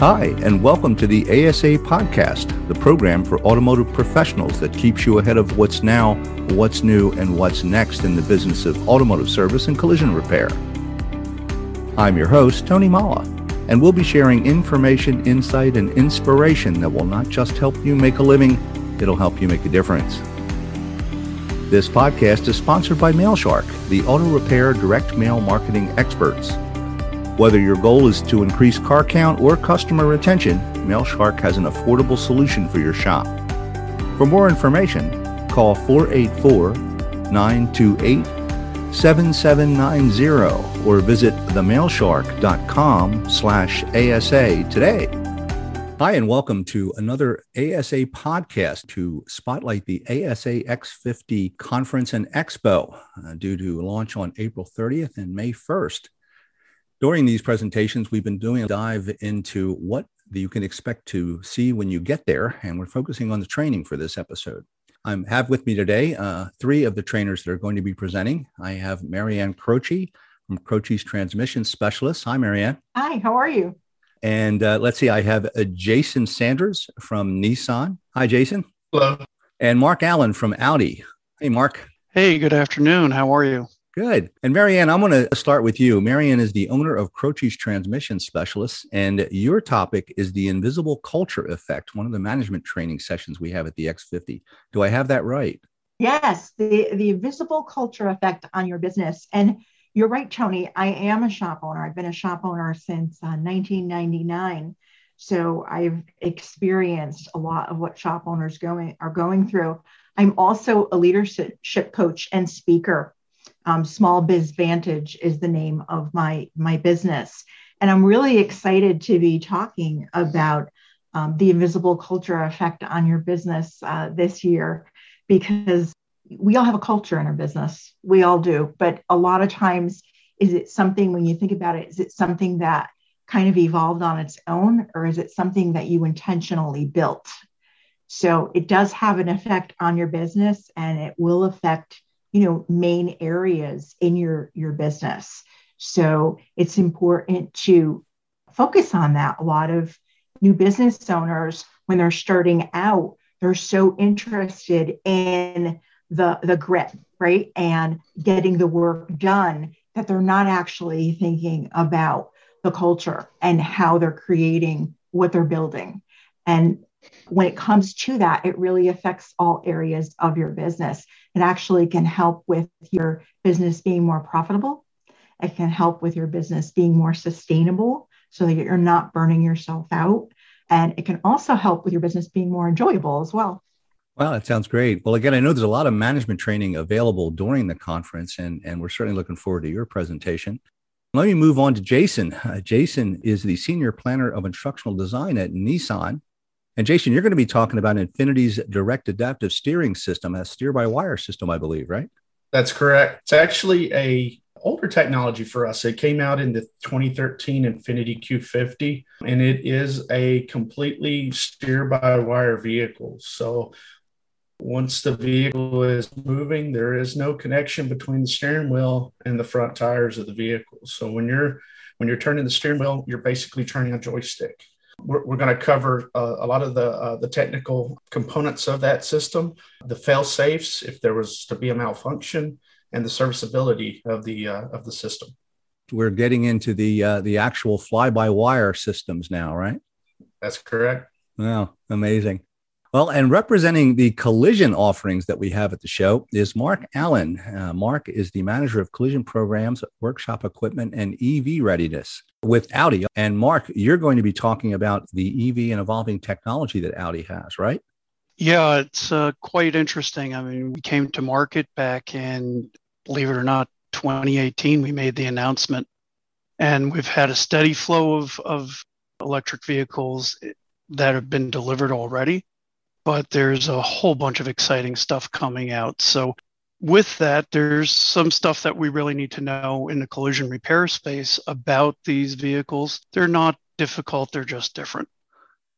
Hi, and welcome to the ASA Podcast, the program for automotive professionals that keeps you ahead of what's now, what's new, and what's next in the business of automotive service and collision repair. I'm your host, Tony Molla, and we'll be sharing information, insight, and inspiration that will not just help you make a living, it'll help you make a difference. This podcast is sponsored by MailShark, the auto repair direct mail marketing experts. Whether your goal is to increase car count or customer retention, MailShark has an affordable solution for your shop. For more information, call 484 928 7790 or visit themailshark.com slash ASA today. Hi, and welcome to another ASA podcast to spotlight the ASA X50 Conference and Expo uh, due to launch on April 30th and May 1st. During these presentations, we've been doing a dive into what you can expect to see when you get there, and we're focusing on the training for this episode. I have with me today uh, three of the trainers that are going to be presenting. I have Marianne Croce from Croce's Transmission Specialist. Hi, Marianne. Hi, how are you? And uh, let's see, I have uh, Jason Sanders from Nissan. Hi, Jason. Hello. And Mark Allen from Audi. Hey, Mark. Hey, good afternoon. How are you? Good. And Marianne, I'm going to start with you. Marianne is the owner of Croce's Transmission Specialists, and your topic is the invisible culture effect, one of the management training sessions we have at the X50. Do I have that right? Yes, the, the invisible culture effect on your business. And you're right, Tony. I am a shop owner. I've been a shop owner since uh, 1999. So I've experienced a lot of what shop owners going are going through. I'm also a leadership coach and speaker um, Small Biz Vantage is the name of my my business, and I'm really excited to be talking about um, the invisible culture effect on your business uh, this year, because we all have a culture in our business. We all do, but a lot of times, is it something when you think about it? Is it something that kind of evolved on its own, or is it something that you intentionally built? So it does have an effect on your business, and it will affect you know main areas in your your business. So it's important to focus on that. A lot of new business owners when they're starting out they're so interested in the the grit right? And getting the work done that they're not actually thinking about the culture and how they're creating what they're building. And when it comes to that, it really affects all areas of your business. It actually can help with your business being more profitable. It can help with your business being more sustainable so that you're not burning yourself out. And it can also help with your business being more enjoyable as well. Wow, that sounds great. Well, again, I know there's a lot of management training available during the conference, and, and we're certainly looking forward to your presentation. Let me move on to Jason. Uh, Jason is the senior planner of instructional design at Nissan. And Jason, you're going to be talking about Infiniti's direct adaptive steering system, a steer by wire system, I believe, right? That's correct. It's actually a older technology for us. It came out in the 2013 Infiniti Q50, and it is a completely steer by wire vehicle. So once the vehicle is moving, there is no connection between the steering wheel and the front tires of the vehicle. So when you're when you're turning the steering wheel, you're basically turning a joystick. We're, we're going to cover uh, a lot of the uh, the technical components of that system, the fail safes if there was to be a malfunction, and the serviceability of the uh, of the system. We're getting into the uh, the actual fly by wire systems now, right? That's correct. Wow, amazing. Well, and representing the collision offerings that we have at the show is Mark Allen. Uh, Mark is the manager of collision programs, workshop equipment, and EV readiness with Audi. And Mark, you're going to be talking about the EV and evolving technology that Audi has, right? Yeah, it's uh, quite interesting. I mean, we came to market back in, believe it or not, 2018. We made the announcement, and we've had a steady flow of, of electric vehicles that have been delivered already but there's a whole bunch of exciting stuff coming out. So, with that, there's some stuff that we really need to know in the collision repair space about these vehicles. They're not difficult, they're just different.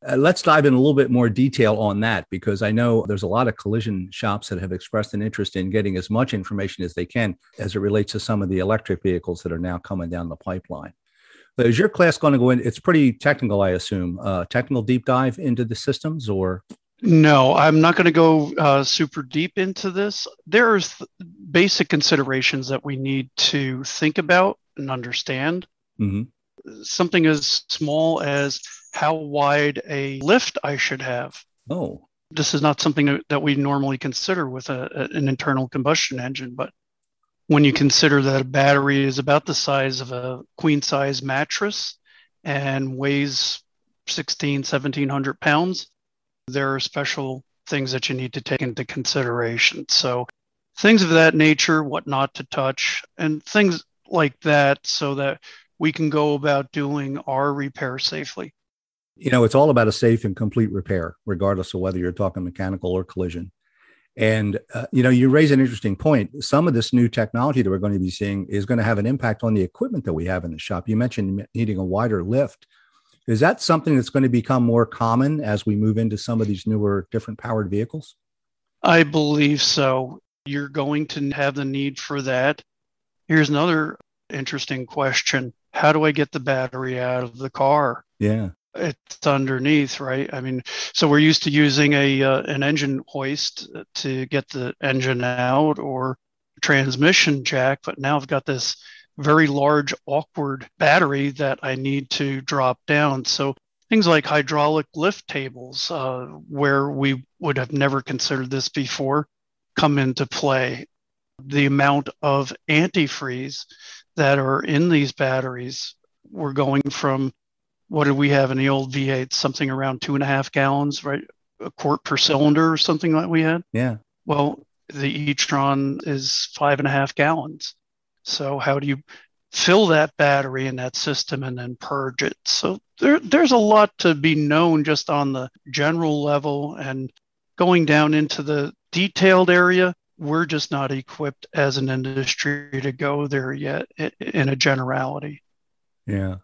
Uh, let's dive in a little bit more detail on that because I know there's a lot of collision shops that have expressed an interest in getting as much information as they can as it relates to some of the electric vehicles that are now coming down the pipeline. Is your class going to go in? It's pretty technical, I assume. Uh, technical deep dive into the systems, or no, I'm not going to go uh, super deep into this. There There's basic considerations that we need to think about and understand. Mm-hmm. Something as small as how wide a lift I should have. Oh, this is not something that we normally consider with a, a, an internal combustion engine, but when you consider that a battery is about the size of a queen size mattress and weighs 16, 1700 pounds, there are special things that you need to take into consideration. So, things of that nature, what not to touch, and things like that, so that we can go about doing our repair safely. You know, it's all about a safe and complete repair, regardless of whether you're talking mechanical or collision. And, uh, you know, you raise an interesting point. Some of this new technology that we're going to be seeing is going to have an impact on the equipment that we have in the shop. You mentioned needing a wider lift. Is that something that's going to become more common as we move into some of these newer, different powered vehicles? I believe so. You're going to have the need for that. Here's another interesting question How do I get the battery out of the car? Yeah. It's underneath, right? I mean, so we're used to using a uh, an engine hoist to get the engine out or transmission jack, but now I've got this very large, awkward battery that I need to drop down. So things like hydraulic lift tables, uh, where we would have never considered this before, come into play. The amount of antifreeze that are in these batteries, we're going from what did we have in the old V8? Something around two and a half gallons, right? A quart per cylinder or something like we had. Yeah. Well, the e-tron is five and a half gallons. So how do you fill that battery in that system and then purge it? So there, there's a lot to be known just on the general level and going down into the detailed area. We're just not equipped as an industry to go there yet in a generality. Yeah.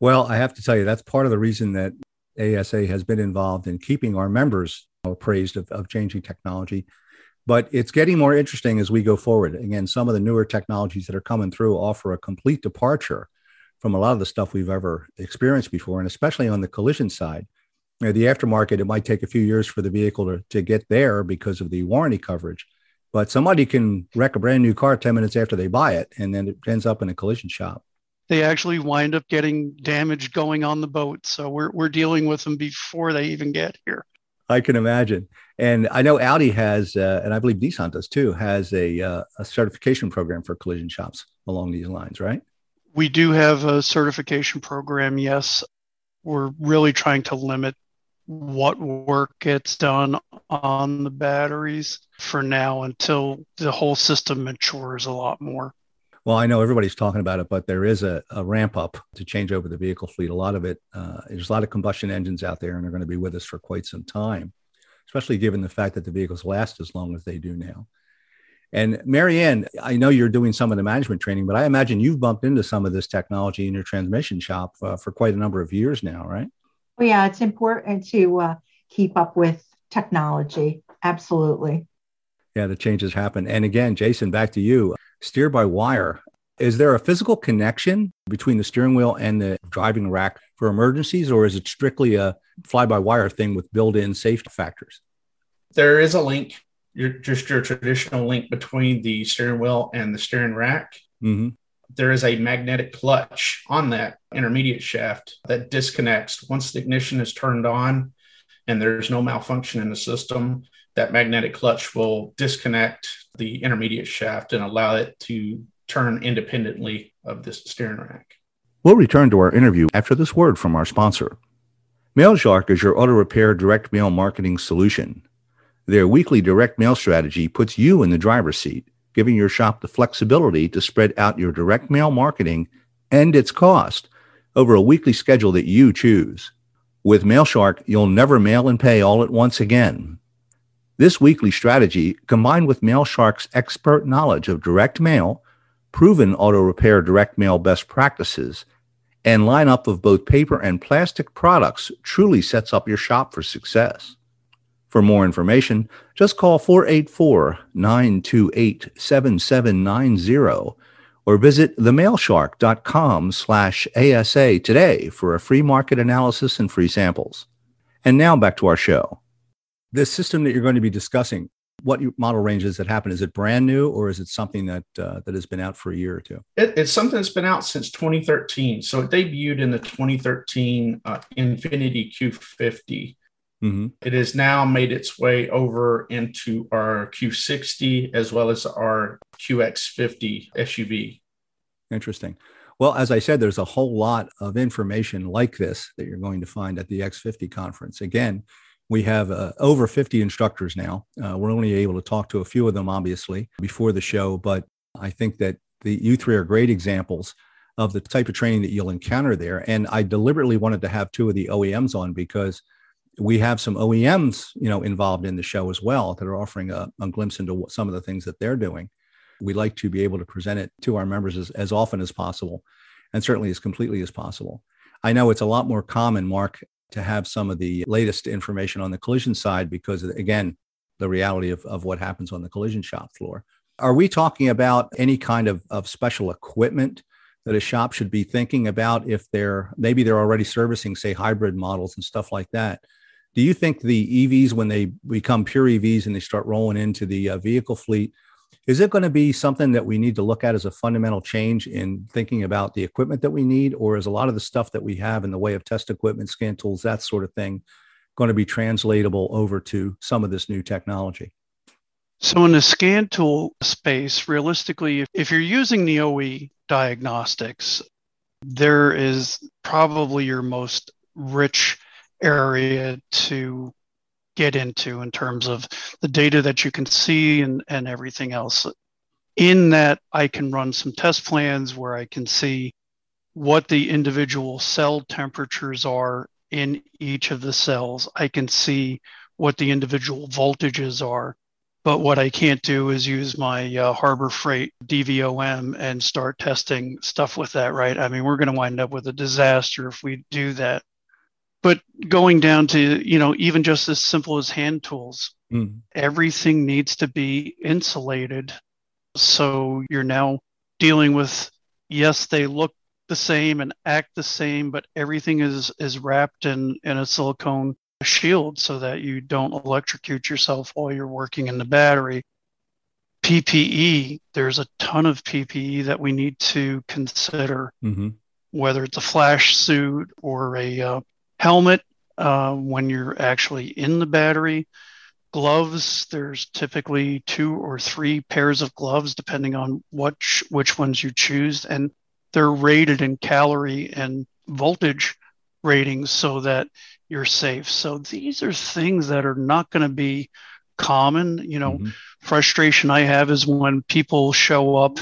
Well, I have to tell you, that's part of the reason that ASA has been involved in keeping our members appraised of, of changing technology but it's getting more interesting as we go forward. Again, some of the newer technologies that are coming through offer a complete departure from a lot of the stuff we've ever experienced before, and especially on the collision side. You know, the aftermarket, it might take a few years for the vehicle to, to get there because of the warranty coverage. But somebody can wreck a brand new car 10 minutes after they buy it, and then it ends up in a collision shop. They actually wind up getting damage going on the boat. So we're, we're dealing with them before they even get here. I can imagine. And I know Audi has, uh, and I believe Nissan does too, has a, uh, a certification program for collision shops along these lines, right? We do have a certification program, yes. We're really trying to limit what work gets done on the batteries for now until the whole system matures a lot more. Well, I know everybody's talking about it, but there is a, a ramp up to change over the vehicle fleet. A lot of it, uh, there's a lot of combustion engines out there, and they're going to be with us for quite some time, especially given the fact that the vehicles last as long as they do now. And Marianne, I know you're doing some of the management training, but I imagine you've bumped into some of this technology in your transmission shop uh, for quite a number of years now, right? Well, yeah, it's important to uh, keep up with technology. Absolutely. Yeah, the changes happen. And again, Jason, back to you steer by wire. Is there a physical connection between the steering wheel and the driving rack for emergencies, or is it strictly a fly by wire thing with built in safety factors? There is a link, just your traditional link between the steering wheel and the steering rack. Mm-hmm. There is a magnetic clutch on that intermediate shaft that disconnects once the ignition is turned on and there's no malfunction in the system that magnetic clutch will disconnect the intermediate shaft and allow it to turn independently of this steering rack. We'll return to our interview after this word from our sponsor. MailShark is your auto repair direct mail marketing solution. Their weekly direct mail strategy puts you in the driver's seat, giving your shop the flexibility to spread out your direct mail marketing and its cost over a weekly schedule that you choose. With MailShark, you'll never mail and pay all at once again. This weekly strategy, combined with MailShark's expert knowledge of direct mail, proven auto repair direct mail best practices, and lineup of both paper and plastic products, truly sets up your shop for success. For more information, just call 484 928 7790 or visit themailshark.com slash ASA today for a free market analysis and free samples. And now back to our show. This system that you're going to be discussing, what model range does it happen? Is it brand new or is it something that uh, that has been out for a year or two? It, it's something that's been out since 2013. So it debuted in the 2013 uh, Infiniti Q50. Mm-hmm. It has now made its way over into our Q60 as well as our QX50 SUV. Interesting. Well, as I said, there's a whole lot of information like this that you're going to find at the X50 conference. Again, we have uh, over 50 instructors now. Uh, we're only able to talk to a few of them, obviously, before the show, but I think that the you three are great examples of the type of training that you'll encounter there. And I deliberately wanted to have two of the OEMs on because we have some OEMs, you know, involved in the show as well that are offering a, a glimpse into some of the things that they're doing. We'd like to be able to present it to our members as, as often as possible and certainly as completely as possible. I know it's a lot more common, Mark, to have some of the latest information on the collision side because, again, the reality of, of what happens on the collision shop floor. Are we talking about any kind of, of special equipment that a shop should be thinking about if they're maybe they're already servicing, say, hybrid models and stuff like that? Do you think the EVs, when they become pure EVs and they start rolling into the uh, vehicle fleet, is it going to be something that we need to look at as a fundamental change in thinking about the equipment that we need, or is a lot of the stuff that we have in the way of test equipment, scan tools, that sort of thing, going to be translatable over to some of this new technology? So, in the scan tool space, realistically, if you're using the OE diagnostics, there is probably your most rich area to get into in terms of the data that you can see and, and everything else. In that, I can run some test plans where I can see what the individual cell temperatures are in each of the cells. I can see what the individual voltages are. But what I can't do is use my uh, Harbor Freight DVOM and start testing stuff with that, right? I mean, we're going to wind up with a disaster if we do that but going down to you know even just as simple as hand tools mm. everything needs to be insulated so you're now dealing with yes they look the same and act the same but everything is is wrapped in in a silicone shield so that you don't electrocute yourself while you're working in the battery ppe there's a ton of ppe that we need to consider mm-hmm. whether it's a flash suit or a uh, helmet uh, when you're actually in the battery. Gloves, there's typically two or three pairs of gloves, depending on which, which ones you choose. And they're rated in calorie and voltage ratings so that you're safe. So these are things that are not going to be common. You know, mm-hmm. frustration I have is when people show up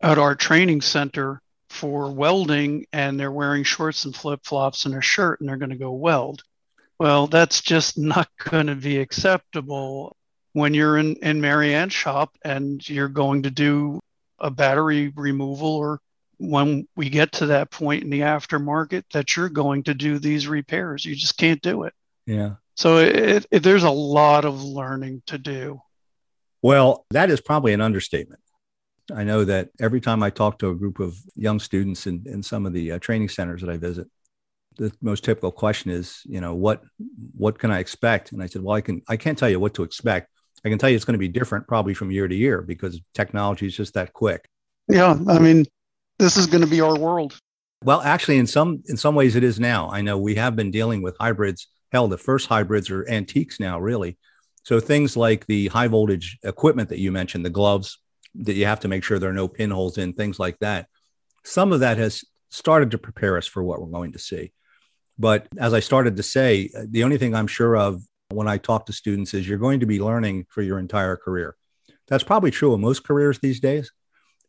at our training center for welding and they're wearing shorts and flip flops and a shirt and they're going to go weld. Well, that's just not going to be acceptable when you're in, in Marianne's shop and you're going to do a battery removal or when we get to that point in the aftermarket that you're going to do these repairs. You just can't do it. Yeah. So it, it, there's a lot of learning to do. Well, that is probably an understatement. I know that every time I talk to a group of young students in, in some of the uh, training centers that I visit, the most typical question is, you know, what what can I expect? And I said, well, I can I can't tell you what to expect. I can tell you it's going to be different probably from year to year because technology is just that quick. Yeah, I mean, this is going to be our world. Well, actually, in some in some ways, it is now. I know we have been dealing with hybrids. Hell, the first hybrids are antiques now, really. So things like the high voltage equipment that you mentioned, the gloves, that you have to make sure there are no pinholes in, things like that. Some of that has started to prepare us for what we're going to see. But as I started to say, the only thing I'm sure of when I talk to students is you're going to be learning for your entire career. That's probably true of most careers these days,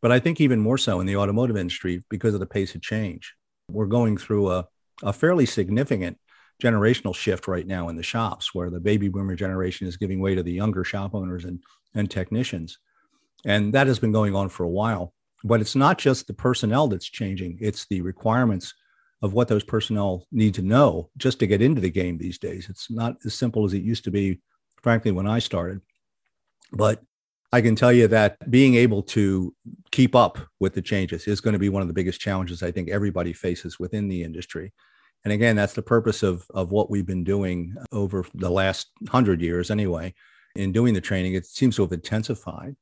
but I think even more so in the automotive industry because of the pace of change. We're going through a, a fairly significant generational shift right now in the shops where the baby boomer generation is giving way to the younger shop owners and, and technicians. And that has been going on for a while. But it's not just the personnel that's changing, it's the requirements of what those personnel need to know just to get into the game these days. It's not as simple as it used to be, frankly, when I started. But I can tell you that being able to keep up with the changes is going to be one of the biggest challenges I think everybody faces within the industry. And again, that's the purpose of, of what we've been doing over the last hundred years, anyway. In doing the training, it seems to have intensified.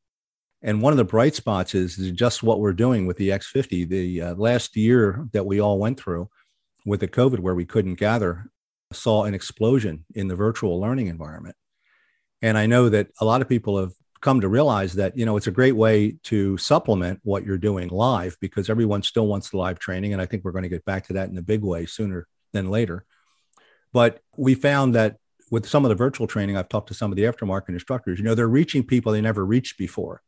And one of the bright spots is, is just what we're doing with the X50. The uh, last year that we all went through with the COVID, where we couldn't gather, saw an explosion in the virtual learning environment. And I know that a lot of people have come to realize that you know it's a great way to supplement what you're doing live because everyone still wants the live training and i think we're going to get back to that in a big way sooner than later but we found that with some of the virtual training i've talked to some of the aftermarket instructors you know they're reaching people they never reached before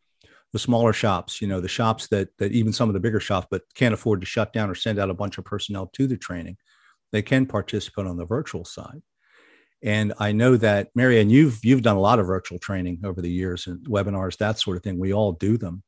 the smaller shops you know the shops that that even some of the bigger shops but can't afford to shut down or send out a bunch of personnel to the training they can participate on the virtual side and I know that Marianne, you've you've done a lot of virtual training over the years and webinars, that sort of thing. We all do them.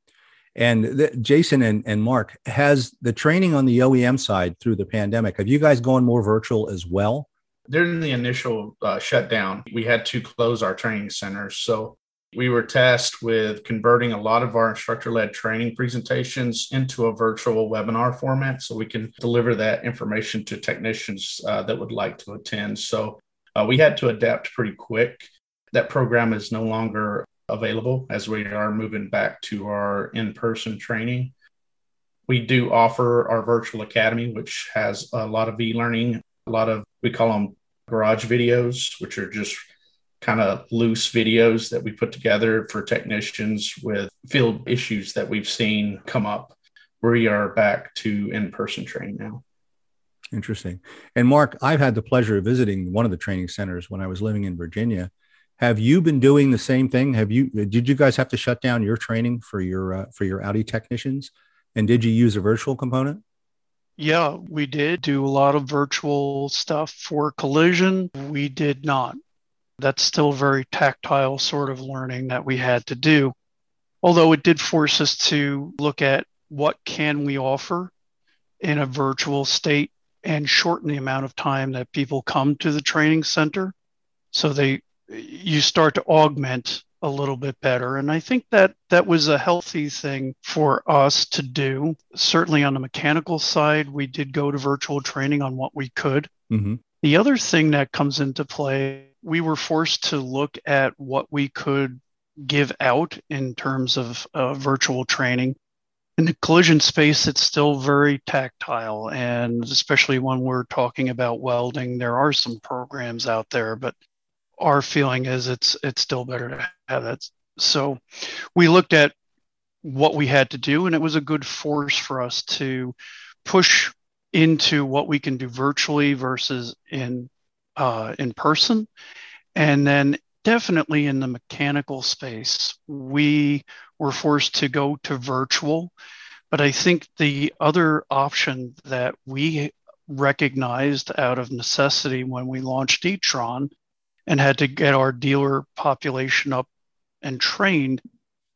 And the, Jason and, and Mark, has the training on the OEM side through the pandemic, have you guys gone more virtual as well? During the initial uh, shutdown, we had to close our training centers. So we were tasked with converting a lot of our instructor led training presentations into a virtual webinar format so we can deliver that information to technicians uh, that would like to attend. So uh, we had to adapt pretty quick. That program is no longer available as we are moving back to our in person training. We do offer our virtual academy, which has a lot of e learning, a lot of, we call them garage videos, which are just kind of loose videos that we put together for technicians with field issues that we've seen come up. We are back to in person training now. Interesting. And Mark, I've had the pleasure of visiting one of the training centers when I was living in Virginia. Have you been doing the same thing? Have you did you guys have to shut down your training for your uh, for your Audi technicians? And did you use a virtual component? Yeah, we did do a lot of virtual stuff for collision. We did not. That's still very tactile sort of learning that we had to do. Although it did force us to look at what can we offer in a virtual state and shorten the amount of time that people come to the training center. So they you start to augment a little bit better. And I think that that was a healthy thing for us to do. Certainly on the mechanical side, we did go to virtual training on what we could. Mm-hmm. The other thing that comes into play, we were forced to look at what we could give out in terms of uh, virtual training in the collision space, it's still very tactile. And especially when we're talking about welding, there are some programs out there, but our feeling is it's it's still better to have that. So we looked at what we had to do, and it was a good force for us to push into what we can do virtually versus in uh, in person. And then definitely in the mechanical space, we were forced to go to virtual. But I think the other option that we recognized out of necessity when we launched e-tron and had to get our dealer population up and trained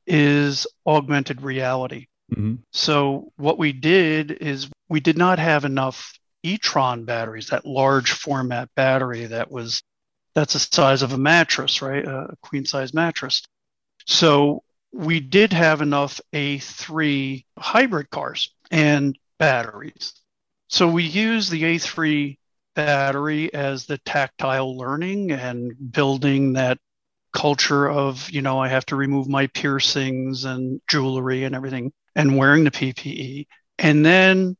is augmented reality. Mm-hmm. So what we did is we did not have enough e-tron batteries, that large format battery that was that's the size of a mattress, right? A queen size mattress. So we did have enough A3 hybrid cars and batteries. So we use the A3 battery as the tactile learning and building that culture of, you know, I have to remove my piercings and jewelry and everything and wearing the PPE. And then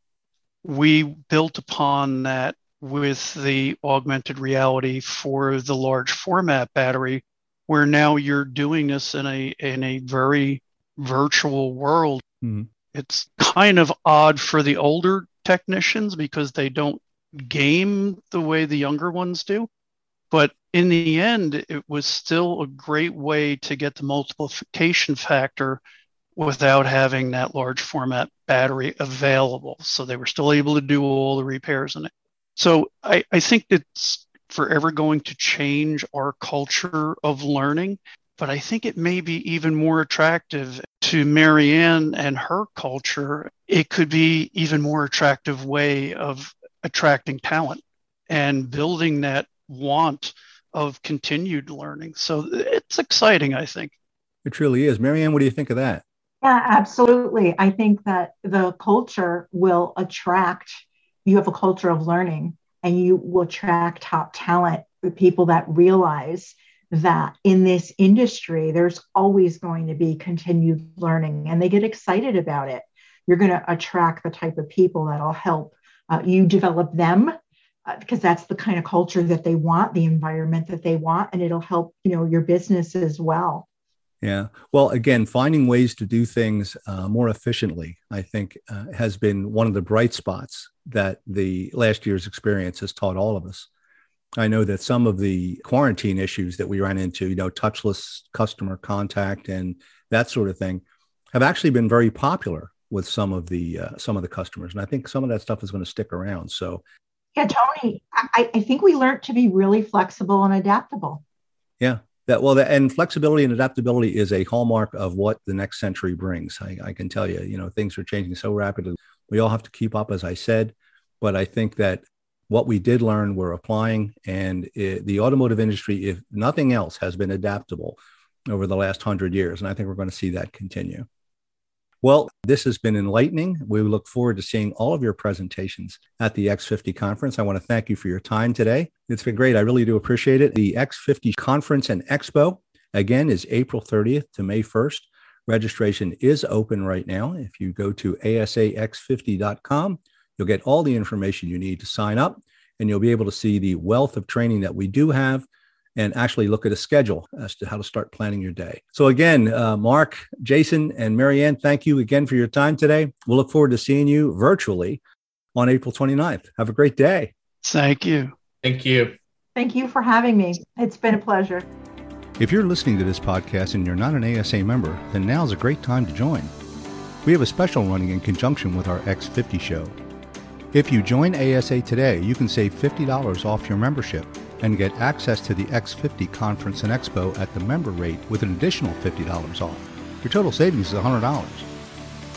we built upon that with the augmented reality for the large format battery where now you're doing this in a in a very virtual world mm-hmm. it's kind of odd for the older technicians because they don't game the way the younger ones do but in the end it was still a great way to get the multiplication factor without having that large format battery available so they were still able to do all the repairs in it so I, I think it's forever going to change our culture of learning, but I think it may be even more attractive to Marianne and her culture. It could be even more attractive way of attracting talent and building that want of continued learning. So it's exciting, I think. It truly is. Marianne, what do you think of that? Yeah, absolutely. I think that the culture will attract, you have a culture of learning and you will attract top talent, people that realize that in this industry, there's always going to be continued learning and they get excited about it. You're going to attract the type of people that'll help uh, you develop them because uh, that's the kind of culture that they want, the environment that they want, and it'll help you know your business as well. Yeah. Well, again, finding ways to do things uh, more efficiently, I think, uh, has been one of the bright spots that the last year's experience has taught all of us. I know that some of the quarantine issues that we ran into, you know, touchless customer contact and that sort of thing, have actually been very popular with some of the uh, some of the customers, and I think some of that stuff is going to stick around. So, yeah, Tony, I, I think we learned to be really flexible and adaptable. Yeah, that well, and flexibility and adaptability is a hallmark of what the next century brings. I, I can tell you, you know, things are changing so rapidly. We all have to keep up, as I said. But I think that what we did learn, we're applying, and it, the automotive industry, if nothing else, has been adaptable over the last hundred years, and I think we're going to see that continue. Well, this has been enlightening. We look forward to seeing all of your presentations at the X50 conference. I want to thank you for your time today. It's been great. I really do appreciate it. The X50 conference and expo, again, is April 30th to May 1st. Registration is open right now. If you go to asax50.com, you'll get all the information you need to sign up, and you'll be able to see the wealth of training that we do have and actually look at a schedule as to how to start planning your day. So, again, uh, Mark, Jason, and Marianne, thank you again for your time today. We'll look forward to seeing you virtually on April 29th. Have a great day. Thank you. Thank you. Thank you for having me. It's been a pleasure. If you're listening to this podcast and you're not an ASA member, then now's a great time to join. We have a special running in conjunction with our X50 show. If you join ASA today, you can save $50 off your membership and get access to the X50 Conference and Expo at the member rate with an additional $50 off. Your total savings is $100.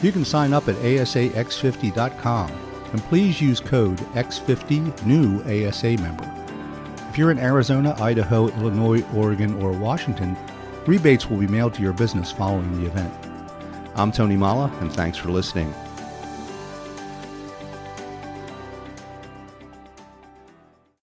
You can sign up at asax50.com and please use code X50 new ASA member. If you're in Arizona, Idaho, Illinois, Oregon, or Washington, rebates will be mailed to your business following the event. I'm Tony Molla, and thanks for listening.